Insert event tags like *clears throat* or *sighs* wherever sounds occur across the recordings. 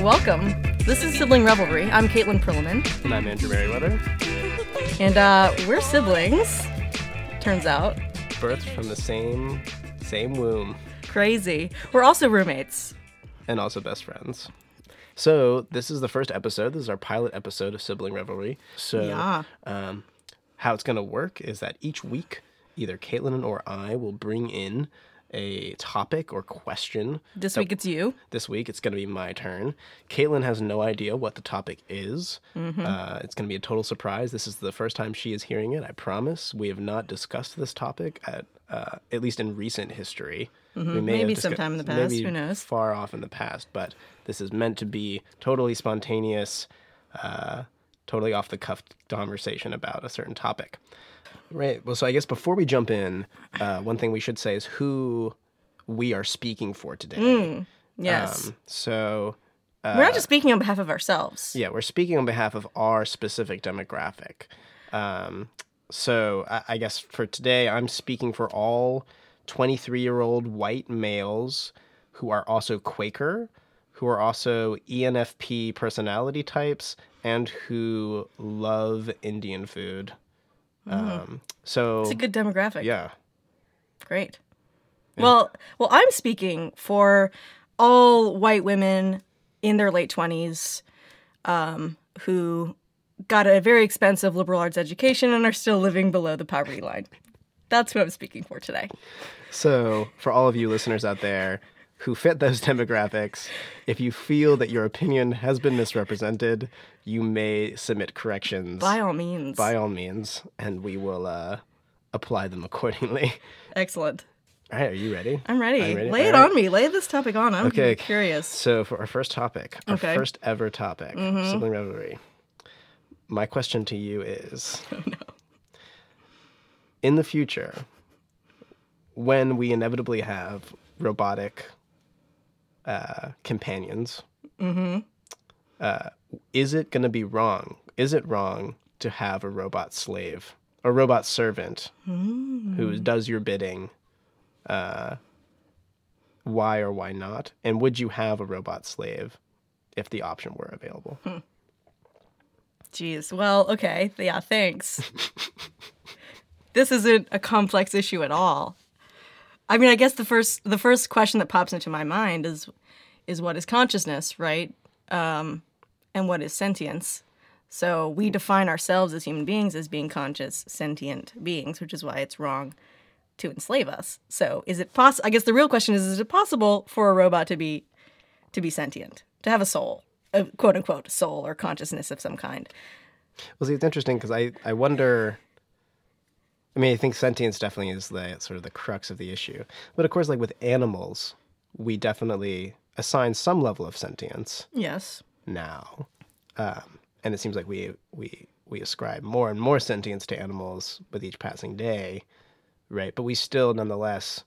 Welcome. This is Sibling Revelry. I'm Caitlin Perlman, And I'm Andrew Merriweather, and uh, we're siblings. Turns out, birthed from the same same womb, crazy. We're also roommates. and also best friends. So this is the first episode. This is our pilot episode of Sibling Revelry. So Yeah. um, how it's gonna work is that each week, either Caitlin or I will bring in a topic or question. This week it's you. This week it's going to be my turn. Caitlin has no idea what the topic is. Uh, it's going to be a total surprise. This is the first time she is hearing it. I promise. We have not discussed this topic at uh, at least in recent history. We may Maybe discuss- sometime in the past, who knows? Far off in the past, but this is meant to be totally spontaneous, uh, totally off the cuff conversation about a certain topic. Right. Well, so I guess before we jump in, uh, one thing we should say is who we are speaking for today. Yes. Um, so we're not just speaking on behalf of ourselves. yeah, we're speaking on behalf of our specific demographic. Um, so I, I guess for today, I'm speaking for all 23 year old white males who are also Quaker, who are also ENFP personality types, and who love Indian food. Um, so It's a good demographic. yeah, Great. Well, well, I'm speaking for all white women in their late 20s um, who got a very expensive liberal arts education and are still living below the poverty line. That's who I'm speaking for today. So, for all of you listeners out there who fit those *laughs* demographics, if you feel that your opinion has been misrepresented, you may submit corrections By all means. by all means, and we will uh, apply them accordingly. *laughs* Excellent. All right, are you ready? I'm ready. Ready? Lay it right. on me. Lay this topic on. I'm Okay. curious. So, for our first topic, our Okay. first ever topic, sibling revelry, my question to you is *laughs* In the future, when we inevitably have robotic uh, companions, uh, is it going to be wrong? Is it wrong to have a robot slave, a robot servant who does your bidding? Uh, why or why not? And would you have a robot slave if the option were available? Jeez. Well, okay. Yeah, thanks. *laughs* this isn't a complex issue at all. I mean, I guess the first the first question that pops into my mind is is what is consciousness, right? Um, and what is sentience? So we define ourselves as human beings as being conscious, sentient beings, which is why it's wrong to enslave us. So is it possible? I guess the real question is: Is it possible for a robot to be to be sentient, to have a soul, a quote unquote soul or consciousness of some kind? Well, see, it's interesting because I, I wonder. I mean, I think sentience definitely is the sort of the crux of the issue. But of course, like with animals, we definitely assign some level of sentience Yes. now, um, and it seems like we we we ascribe more and more sentience to animals with each passing day, right? But we still, nonetheless,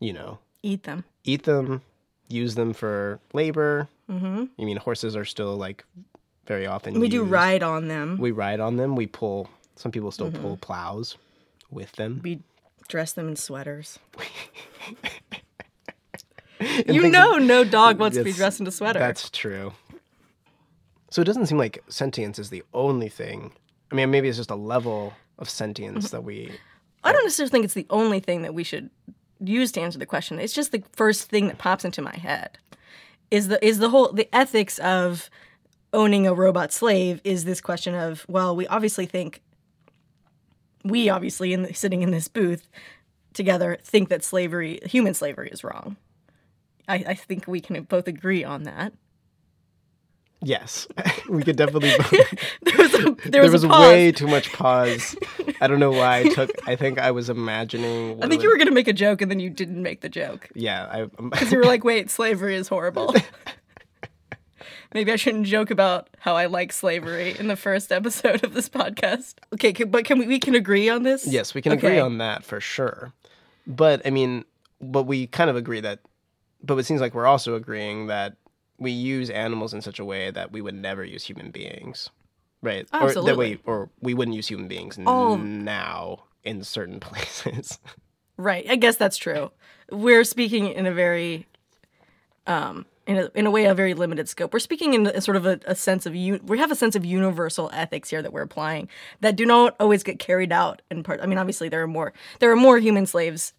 you know, Eat them. eat them, use them for labor. Mm-hmm. I mean, horses are still like very often. We do ride on them. We ride on them. We pull. Some people still Mm-hmm. pull plows with them. We dress them in sweaters. *laughs* You know, no dog wants to be dressed in a sweater. That's true. So it doesn't seem like sentience is the only thing. I mean, maybe it's just a level of sentience Mm-hmm. that we. I don't necessarily think it's the only thing that we should use to answer the question. It's just the first thing that pops into my head. Is the is the whole the ethics of owning a robot slave is this question of well, we obviously think we obviously in the, sitting in this booth together think that slavery, human slavery, is wrong. I, I think we can both agree on that. Yes, *laughs* we could definitely. *laughs* There was a, there there was, way too much pause. I don't know why I took. I think I was imagining. I think you were going to make a joke and then you didn't make the joke. Yeah, I. Um, because you were *laughs* like, wait, slavery is horrible. Maybe I shouldn't joke about how I like slavery in the first episode of this podcast. Okay, can, but can we, we can agree on this? Yes, we can agree on that for sure. But I mean, but we kind of agree that. But it seems like we're also agreeing that we use animals in such a way that we would never use human beings, right? Or that Absolutely. we or we wouldn't use human beings All- now in certain *laughs* places. Right. I guess that's true. We're speaking in a very um, in a, in a way a very limited scope. We're speaking in a, sort of a, a sense of we have a sense of universal ethics here that we're applying that do not always get carried out in part. I mean, obviously there are more there are more human slaves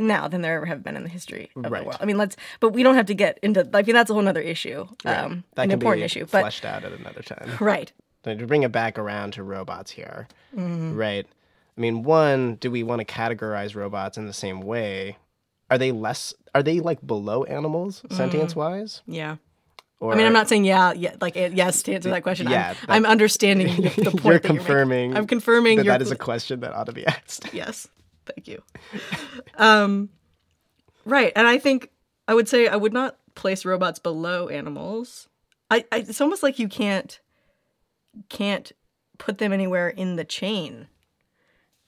now than there ever have been in the history of Right. the world. I mean, let's but we don't have to get into. I mean, that's a whole other issue, um, that an can important be issue. But fleshed out at another time. right, So to bring it back around to robots here, Mm-hmm. right? I mean, one, do we want to categorize robots in the same way? Are they less? Are they like below animals, sentience wise? yeah. Or Mm. I mean, I'm not saying yeah, yeah, like yes to answer that question. Yeah, I'm, that- I'm understanding the, *laughs* point. you're that you're confirming. I'm confirming that that is a question that ought to be asked. *laughs* Yes. Thank you. um, right. And I think I would say I would not place robots below animals. I, I it's almost like you can't can't put them anywhere in the chain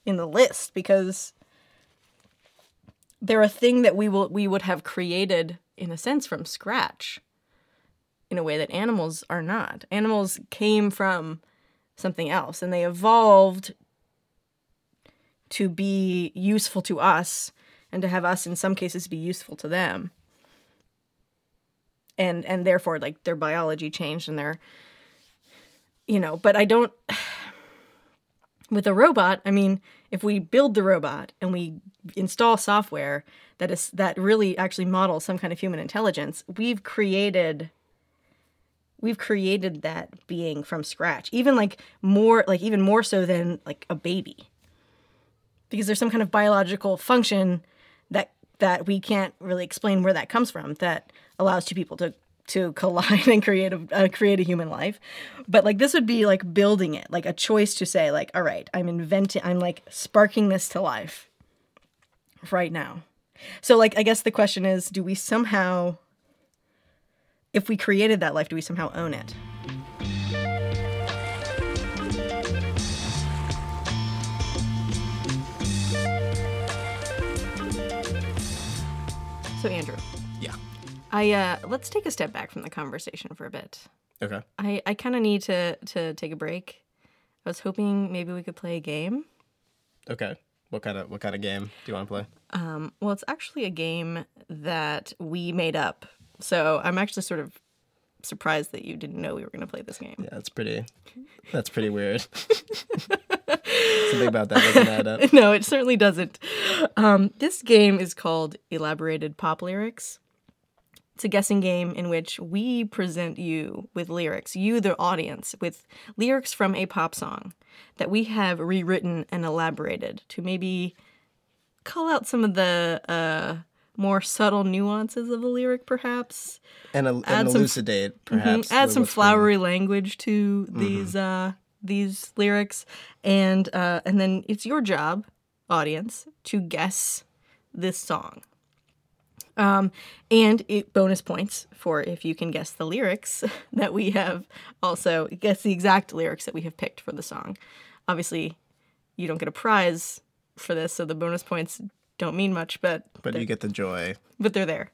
in the list because they're a thing that we will we would have created in a sense from scratch in a way that animals are not. Animals came from something else and they evolved to be useful to us and to have us in some cases be useful to them and and therefore like their biology changed and their you know but i don't with a robot i mean if we build the robot and we install software that is that really actually models some kind of human intelligence we've created we've created that being from scratch even like more like even more so than like a baby. Because there's some kind of biological function that that we can't really explain where that comes from that allows two people to to collide *laughs* and create a uh, create a human life but like this would be like building it like a choice to say like all right i'm inventing i'm like sparking this to life right now so like i guess the question is do we somehow if we created that life do we somehow own it so andrew. I uh let's take a step back from the conversation for a bit. Okay. I I kind of need to to take a break. I was hoping maybe we could play a game. Okay. What kind of what kind of game do you want to play? Um, well, it's actually a game that we made up. So I'm actually sort of surprised that you didn't know we were going to play this game. Yeah, that's pretty. That's pretty weird. *laughs* Something about that doesn't add up. *laughs* no, it certainly doesn't. Um, this game is called Elaborated Pop Lyrics. It's a guessing game in which we present you with lyrics, you, the audience, with lyrics from a pop song that we have rewritten and elaborated to maybe call out some of the uh, more subtle nuances of a lyric, perhaps. And, a, and some- elucidate, perhaps. Mhm. Add some going- flowery language to these uh, these lyrics, and uh, and then it's your job, audience, to guess this song. Um, and it, bonus points for if you can guess the lyrics *laughs* that we have. Also, guess the exact lyrics that we have picked for the song. Obviously, you don't get a prize for this, so the bonus points don't mean much, but But you get the joy, but they're there.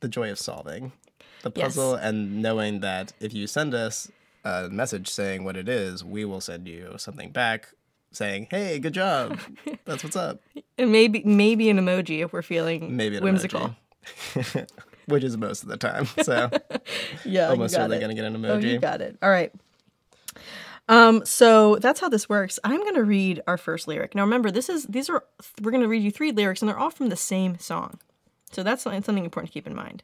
the joy of solving the Yes. puzzle and knowing that if you send us a message saying what it is, we will send you something back saying, "Hey, good job. *laughs* That's what's up." And maybe maybe an emoji if we're feeling Maybe whimsical. emoji. *laughs* Which is most of the time. So *laughs* Yeah, almost certainly gonna get an Oh, you got it. All right. Um, so that's how this works. I'm gonna read our first lyric. Now remember, this is these are we're gonna read you three lyrics, and they're all from the same song. So that's something something important to keep in mind.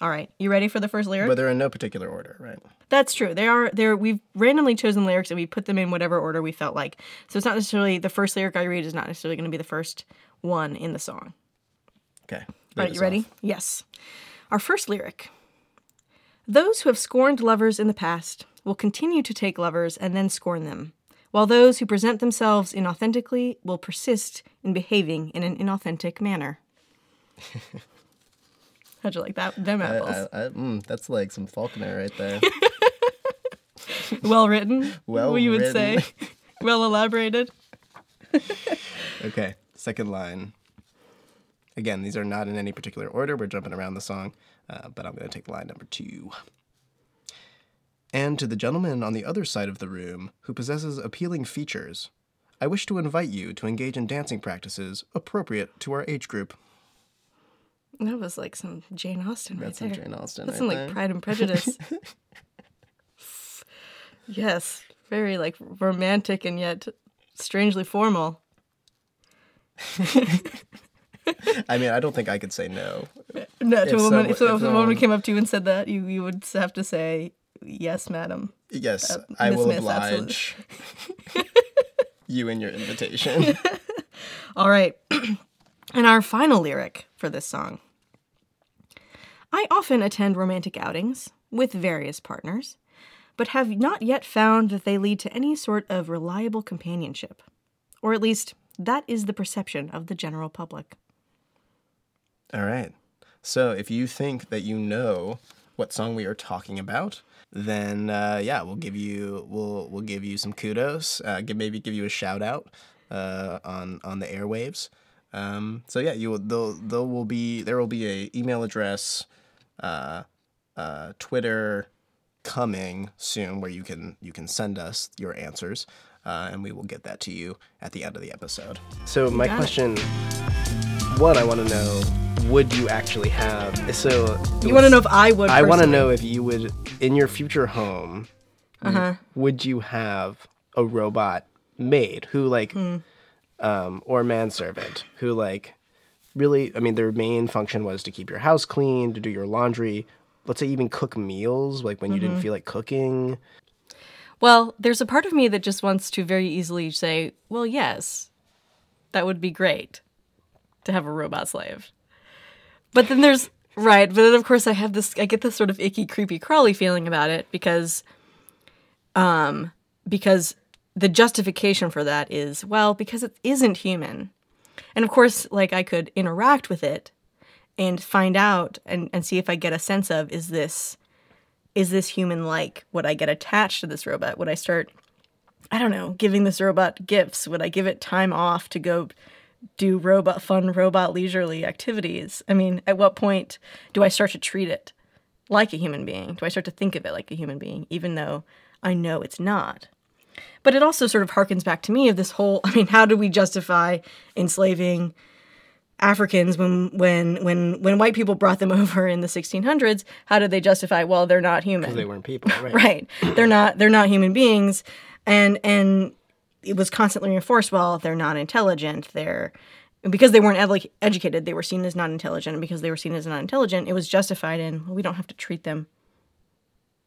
All right, you ready for the first lyric? but they're in no particular order, right? That's true. They are there. We've randomly chosen lyrics and we put them in whatever order we felt like. So it's not necessarily the first lyric I read is not necessarily going to be the first one in the song. Okay. All right, you ready? off. Yes. Our first lyric. Those who have scorned lovers in the past will continue to take lovers and then scorn them, while those who present themselves inauthentically will persist in behaving in an inauthentic manner. *laughs* How'd you like that? Them apples. I, I, mm, that's like some Faulkner right there. *laughs* well written. Well you would written. say. *laughs* well elaborated. Okay, second line. Again, these are not in any particular order. We're jumping around the song, uh, but I'm going to take line number two. And to the gentleman on the other side of the room who possesses appealing features, I wish to invite you to engage in dancing practices appropriate to our age group. That was like some Jane Austen right That's there. some Jane Austen. That's right some like. Pride and Prejudice. *laughs* yes, very like romantic and yet strangely formal. *laughs* I mean, I don't think I could say no. No, to If a woman, if, so, if if a woman came up to you and said that, you you would have to say yes, madam. Yes, Uh, I will Miss, oblige you and your invitation. *laughs* All right. *clears throat* and our final lyric for this song. I often attend romantic outings with various partners, but have not yet found that they lead to any sort of reliable companionship. Or at least, that is the perception of the general public. All right. So if you think that you know what song we are talking about, then uh, yeah, we'll give you we'll we'll give you some kudos. Uh, give, maybe give you a shout out uh, on on the airwaves. Um, so yeah, you will there there will be there will be a email address, uh, uh, Twitter coming soon where you can you can send us your answers. Uh, and we will get that to you at the end of the episode. So my got it. question one I want to know would you actually have so You want to know if I would? I want to know if you would in your future home Uh-huh. would you have a robot maid who like Hmm. um or manservant who like really I mean their main function was to keep your house clean, to do your laundry, let's say even cook meals like when you Mm-hmm. didn't feel like cooking. Well, there's a part of me that just wants to very easily say, well, yes, that would be great to have a robot slave. But then there's, right, but then of course I have this, I get this sort of icky, creepy, crawly feeling about it because, um, because the justification for that is, well, because it isn't human. And of course, like I could interact with it and find out and, and see if I get a sense of, is this, is this human like? Would I get attached to this robot? Would I start, I don't know, giving this robot gifts? Would I give it time off to go do robot fun robot leisurely activities? I mean, at what point do I start to treat it like a human being? Do I start to think of it like a human being, even though I know it's not? But it also sort of harkens back to me of this whole *laughs* I mean, how do we justify enslaving Africans when when when when white people brought them *laughs* over in the 1600s? How did they justify? Well, they're not human They weren't people, right? *laughs* right they're not they're not human beings and and it was constantly reinforced well they're not intelligent they're because they weren't ed- educated they were seen as not intelligent and because they were seen as not intelligent it was justified in well, we don't have to treat them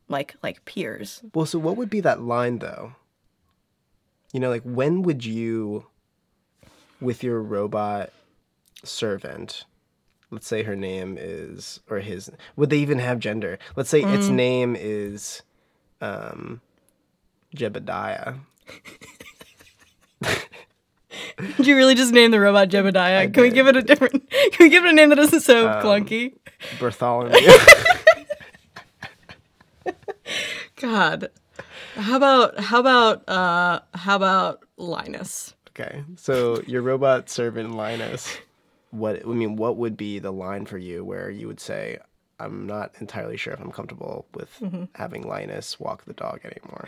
like like peers Well, so what would be that line though? You know, like when would you, with your robot servant, let's say her name is or his, would they even have gender? Let's say its name is, um, Jebediah. *laughs* did you really just name the robot jebediah can we give it a different *laughs* can we give it a name that isn't so clunky Bartholomew. *laughs* god how about how about uh how about linus okay, so your robot servant Linus. What I mean, what would be the line for you where you would say, "I'm not entirely sure if I'm comfortable with having Linus walk the dog anymore."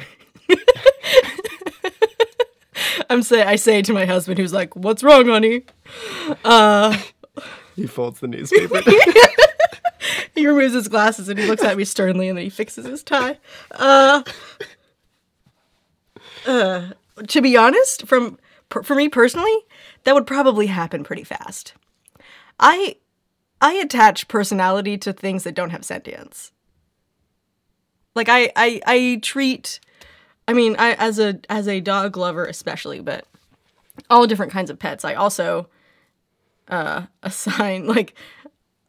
I'm say i say to my husband who's like what's wrong honey He folds the newspaper. *laughs* He removes his glasses and he looks at me sternly and then he fixes his tie. Uh, uh, to be honest, from per, for me personally, that would probably happen pretty fast. I I attach personality to things that don't have sentience. Like I I, I treat I mean, I as a as a dog lover especially, but all different kinds of pets. I also uh, assign *laughs* like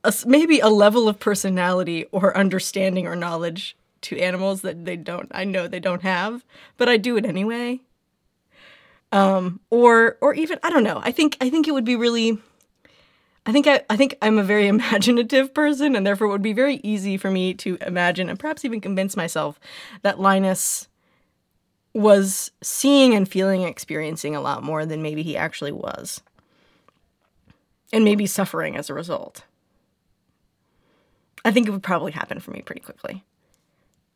a maybe a level of personality or understanding or knowledge to animals that they don't I know they don't have, but I do it anyway. Um or or even I don't know. I think I think it would be really I think I, I think I'm a very *laughs* imaginative person and therefore it would be very easy for me to imagine and perhaps even convince myself that Linus was seeing and feeling and experiencing a lot more than maybe he actually was. And maybe suffering as a result. I think it would probably happen for me pretty quickly.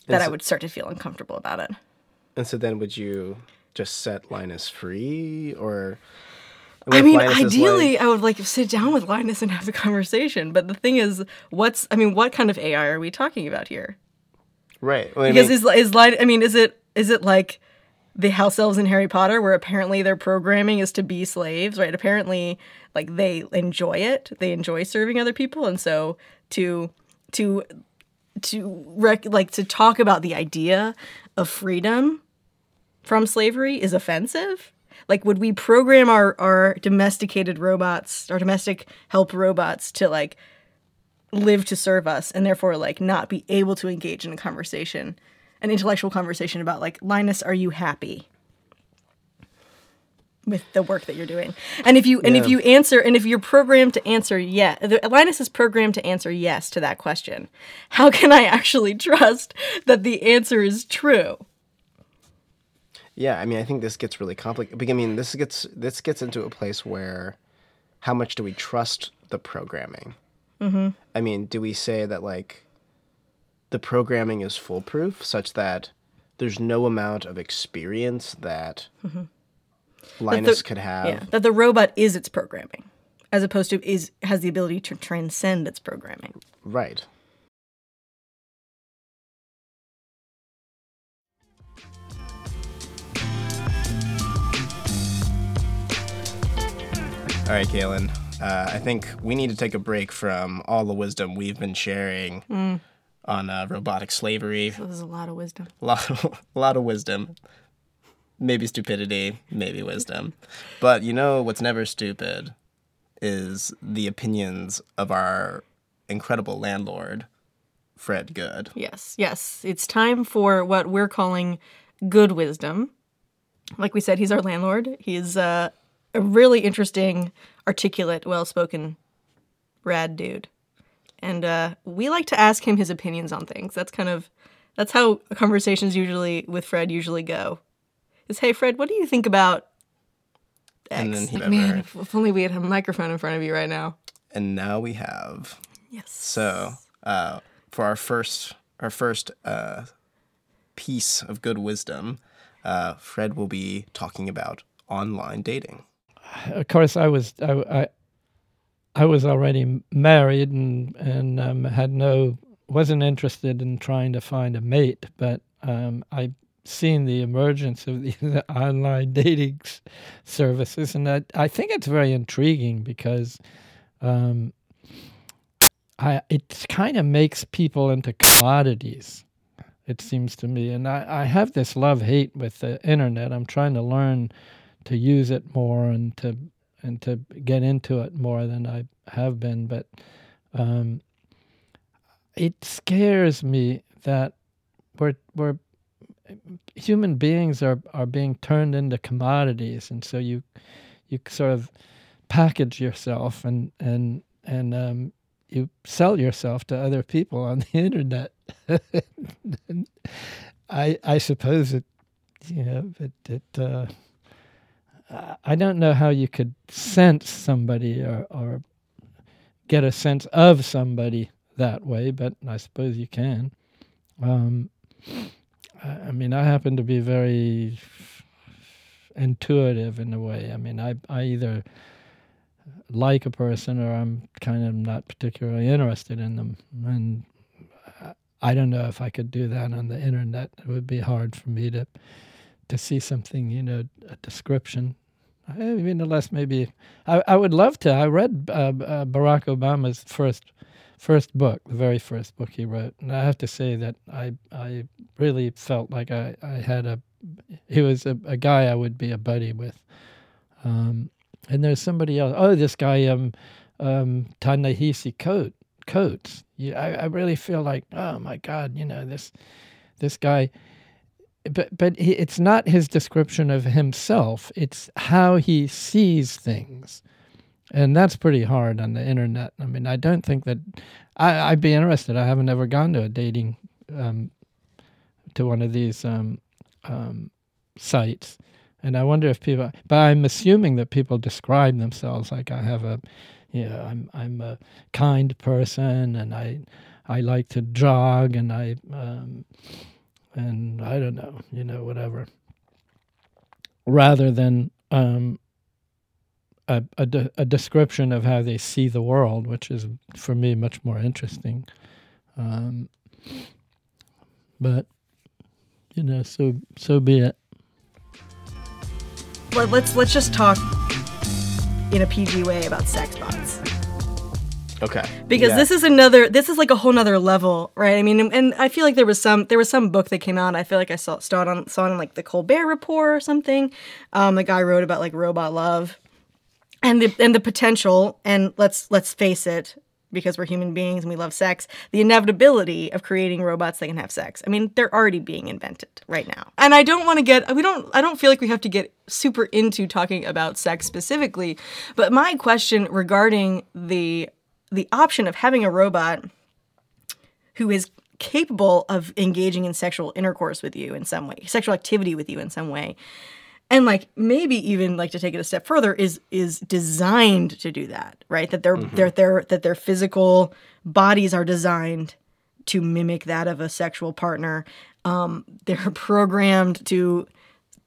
That I would start to feel uncomfortable about it. and so then, would you just set Linus free, or I mean, Linus ideally, like- I would like sit down with Linus and have a conversation. But the thing is, what's I mean, what kind of AI are we talking about here? right. Well, I Because mean, is is Linus? I mean, is it is it like the house elves in Harry Potter, where apparently their programming is to be slaves, right? Apparently, like they enjoy it, they enjoy serving other people, and so to to to rec- like to talk about the idea of freedom from slavery is offensive. Like, would we program our our domesticated robots, our domestic help robots, to like live to serve us, and therefore like not be able to engage in a conversation, an intellectual conversation about like Linus, are you happy? with the work that you're doing. And if you and if you answer and if you're programmed to answer yes, Linus is programmed to answer yes to that question. How can I actually trust that the answer is true? Yeah, I mean, I think this gets really complicated. I mean, this gets this gets into a place where how much do we trust the programming? Mm-hmm. I mean, do we say that like the programming is foolproof, such that there's no amount of experience that Linus could have? Yeah, that the robot is its programming, as opposed to is has the ability to transcend its programming. Right. All right, Caitlin. Uh, I think we need to take a break from all the wisdom we've been sharing on uh, robotic slavery. So there's a lot of wisdom. A *laughs* lot, a lot of wisdom. Maybe stupidity, maybe wisdom. But you know what's never stupid is the opinions of our incredible landlord, Fred Good. Yes, yes. It's time for what we're calling good wisdom. Like we said, he's our landlord. He's uh, a really interesting, articulate, well spoken, rad dude. And uh, we like to ask him his opinions on things. That's kind of that's how conversations usually with Fred usually go. Is hey Fred, what do you think about X? And then he Man, never- if, if only we had a microphone in front of you right now. And now we have. Yes. So, uh, for our first our first uh, piece of good wisdom, uh, Fred will be talking about online dating. of course, I was I, I, I was already married and and um, had no wasn't interested in trying to find a mate, but um, I seen the emergence of *laughs* these online dating services, and I, I think it's very intriguing because um, I it kind of makes people into commodities. It seems to me, and I, I have this love hate with the internet. I'm trying to learn to use it more and to and to get into it more than I have been. But um, it scares me that we're we're human beings are are being turned into commodities, and so you you sort of package yourself and and and um, you sell yourself to other people on the *laughs* internet. *laughs* I I suppose it you know it it. Uh, I- don't know how you could sense somebody or, or get a sense of somebody that way, but I suppose you can. Um, I mean, I happen to be very intuitive in a way. I mean, I I either like a person or I'm kind of not particularly interested in them, and I- I don't know if I could do that on the internet. It would be hard for me to to see something, you know, a description. I mean, unless maybe I, I would love to. I read uh, uh, Barack Obama's first first book, the very first book he wrote, and I have to say that I I really felt like I, I had a he was a, a guy I would be a buddy with. Um, and there's somebody else. Oh, this guy um um Ta-Nehisi. Coates. Yeah, I, I really feel like oh my God, you know this this guy but but he, it's not his description of himself it's how he sees things. And that's pretty hard on the internet. I mean i don't think that I, i'd be interested. I haven't ever gone to a dating um, to one of these um, um, sites. And i wonder if people but i'm assuming that people describe themselves like i have a you know i'm i'm a kind person and i i like to jog and i um, and I don't know, you know, whatever. Rather than um, a, a, de- a description of how they see the world, which is for me much more interesting. Um, but you know, so so be it. Let, let's let's just talk in a PG way about sex bots. Okay. because Yeah. this is another this is like a whole nother level right i mean and, and i feel like there was some there was some book that came out i feel like i saw saw it on saw it on like the colbert report or something um the guy wrote about like robot love and the and the potential and let's let's face it because we're human beings and we love sex the inevitability of creating robots that can have sex i mean they're already being invented right now and i don't want to get we don't i don't feel like we have to get super into talking about sex specifically but my question regarding the the option of having a robot who is capable of engaging in sexual intercourse with you in some way sexual activity with you in some way. And like maybe even like to take it a step further is is designed to do that right? That their their their that their physical bodies are designed to mimic that of a sexual partner. Um they're *laughs* programmed to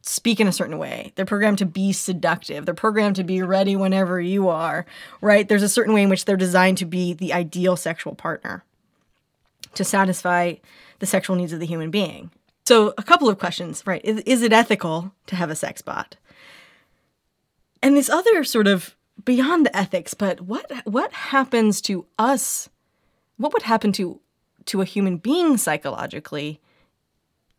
speak in a certain way. They're programmed to be seductive. They're programmed to be ready whenever you are, right? There's a certain way in which they're designed to be the ideal sexual partner to satisfy the sexual needs of the human being. So, a couple of questions, right? Is, is it ethical to have a sex bot? And this other sort of beyond the ethics, but what what happens to us? What would happen to to a human being psychologically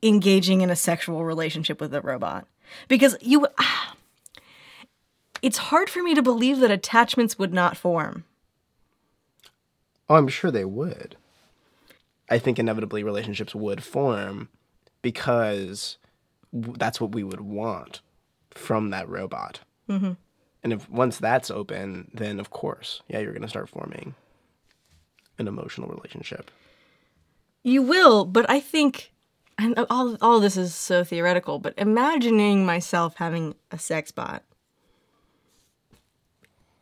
engaging in a sexual relationship with a robot because you it's hard for me to believe that attachments would not form Oh, I'm sure they would. I think inevitably relationships would form because that's what we would want from that robot. Mm-hmm. And if once that's open, then of course, yeah, you're going to start forming an emotional relationship. you will but i think and all all this is so theoretical but imagining myself having a sex bot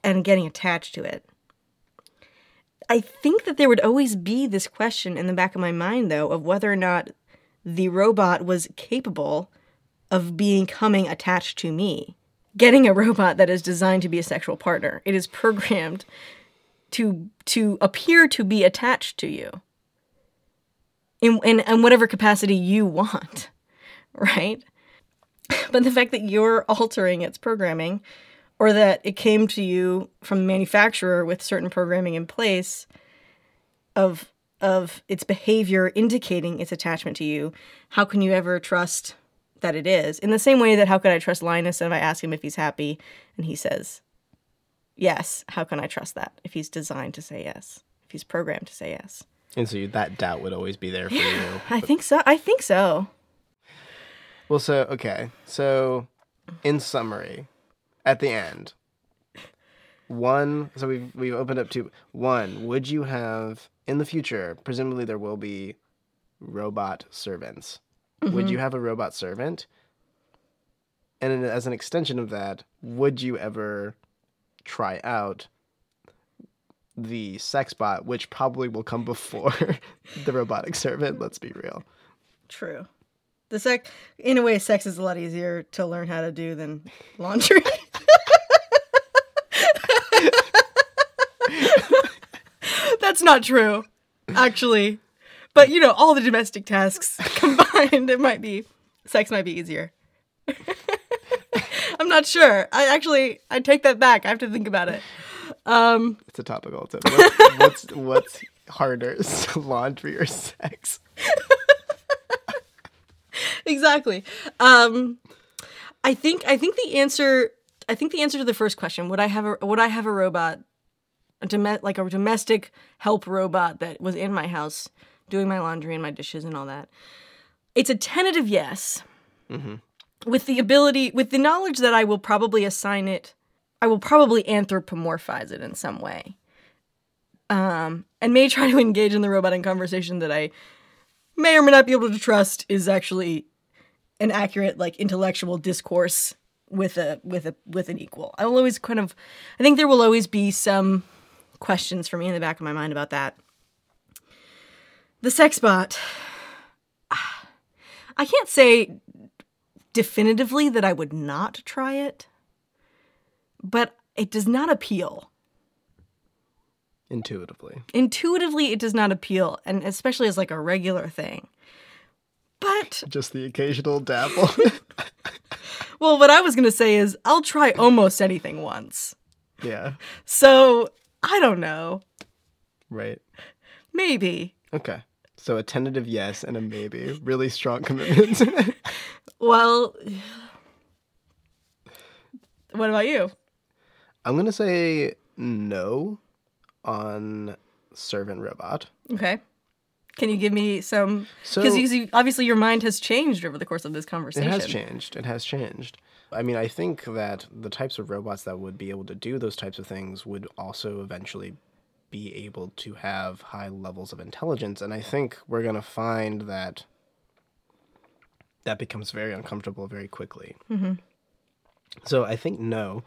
and getting attached to it. I think that there would always be this question in the back of my mind though of whether or not the robot was capable of becoming attached to me. Getting a robot that is designed to be a sexual partner. It is programmed to to appear to be attached to you in, in, in whatever capacity you want, *laughs* right? But the fact that you're altering its programming or that it came to you from the manufacturer with certain programming in place of of its behavior indicating its attachment to you, how can you ever trust that it is? In the same way that how could I trust Linus if I ask him if he's happy and he says yes, how can I trust that if he's designed to say yes? If he's programmed to say yes? And so you, that doubt would always be there for you. I think so. I think so. Well, so okay. So, in summary, at the end, one. So we've we've opened up to one. Would you have in the future? Presumably, there will be robot servants. Would you mm-hmm. have a robot servant? And as an extension of that, would you ever try out the sex bot, which probably will come before *laughs* the robotic servant? Let's be real. True. The sex, in a way, sex is a lot easier to learn how to do than laundry. *laughs* That's not true, actually. But you know, all the domestic tasks *laughs* combined, it might be sex might be easier. I'm not sure. I actually I take that back. I have to think about it. Um, It's a topical tip. What's what's, what's harder, *laughs* laundry or sex? *laughs* exactly. Um, I think I think the answer I think the answer to the first question would I have a would I have a robot, a dome- like a domestic help robot that was in my house doing my laundry and my dishes and all that. It's a tentative yes, with the ability with the knowledge that I will probably assign it. I will probably anthropomorphize it in some way. Um, and may try to engage in the robot in conversation that I may or may not be able to trust is actually an accurate like intellectual discourse with a with a with an equal. I will always kind of I think there will always be some questions for me in the back of my mind about that. The sex bot. *sighs* I can't say definitively that I would not try it. But it does not appeal. Intuitively. Intuitively, it does not appeal, and especially as like a regular thing. But Just the occasional dabble. *laughs* *laughs* well, what I was gonna say is I'll try almost anything once. yeah. So I don't know. Right. Maybe. Okay. So a tentative yes and a maybe. Really strong commitments. *laughs* Well, *sighs* what about you? I'm gonna say no on servant robot. Okay. Can you give me some? So Because you, obviously your mind has changed over the course of this conversation. it has changed. It has changed. I mean, I think that the types of robots that would be able to do those types of things would also eventually be able to have high levels of intelligence, and I think we're gonna find that that becomes very uncomfortable very quickly. Mhm. So I think no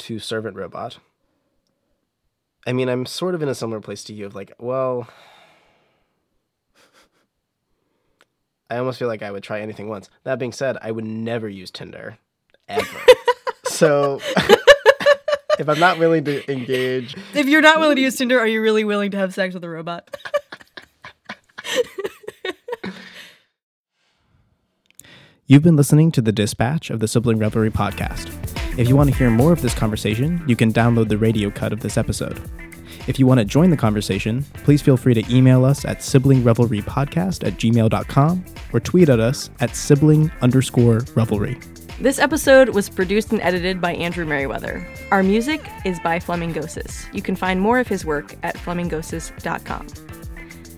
to servant robot. I mean, I'm sort of in a similar place to you of like, well, I almost feel like I would try anything once. That being said, I would never use Tinder ever. *laughs* so if I'm not willing to engage, If you're not willing to use Tinder, are you really willing to have sex with a robot? You've been listening to the dispatch of the Sibling Revelry podcast. If you want to hear more of this conversation, you can download the radio cut of this episode. If you want to join the conversation, please feel free to email us at siblingrevelrypodcast at gmail.com or tweet at us at sibling underscore revelry. This episode was produced and edited by Andrew Merriweather. Our music is by Flemingosis. You can find more of his work at flemingosis.com.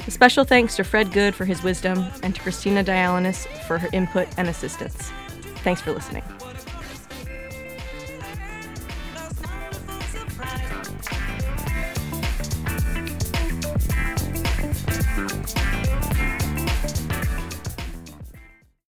A special thanks to Fred Good for his wisdom and to Christina Dialynis for her input and assistance. Thanks for listening.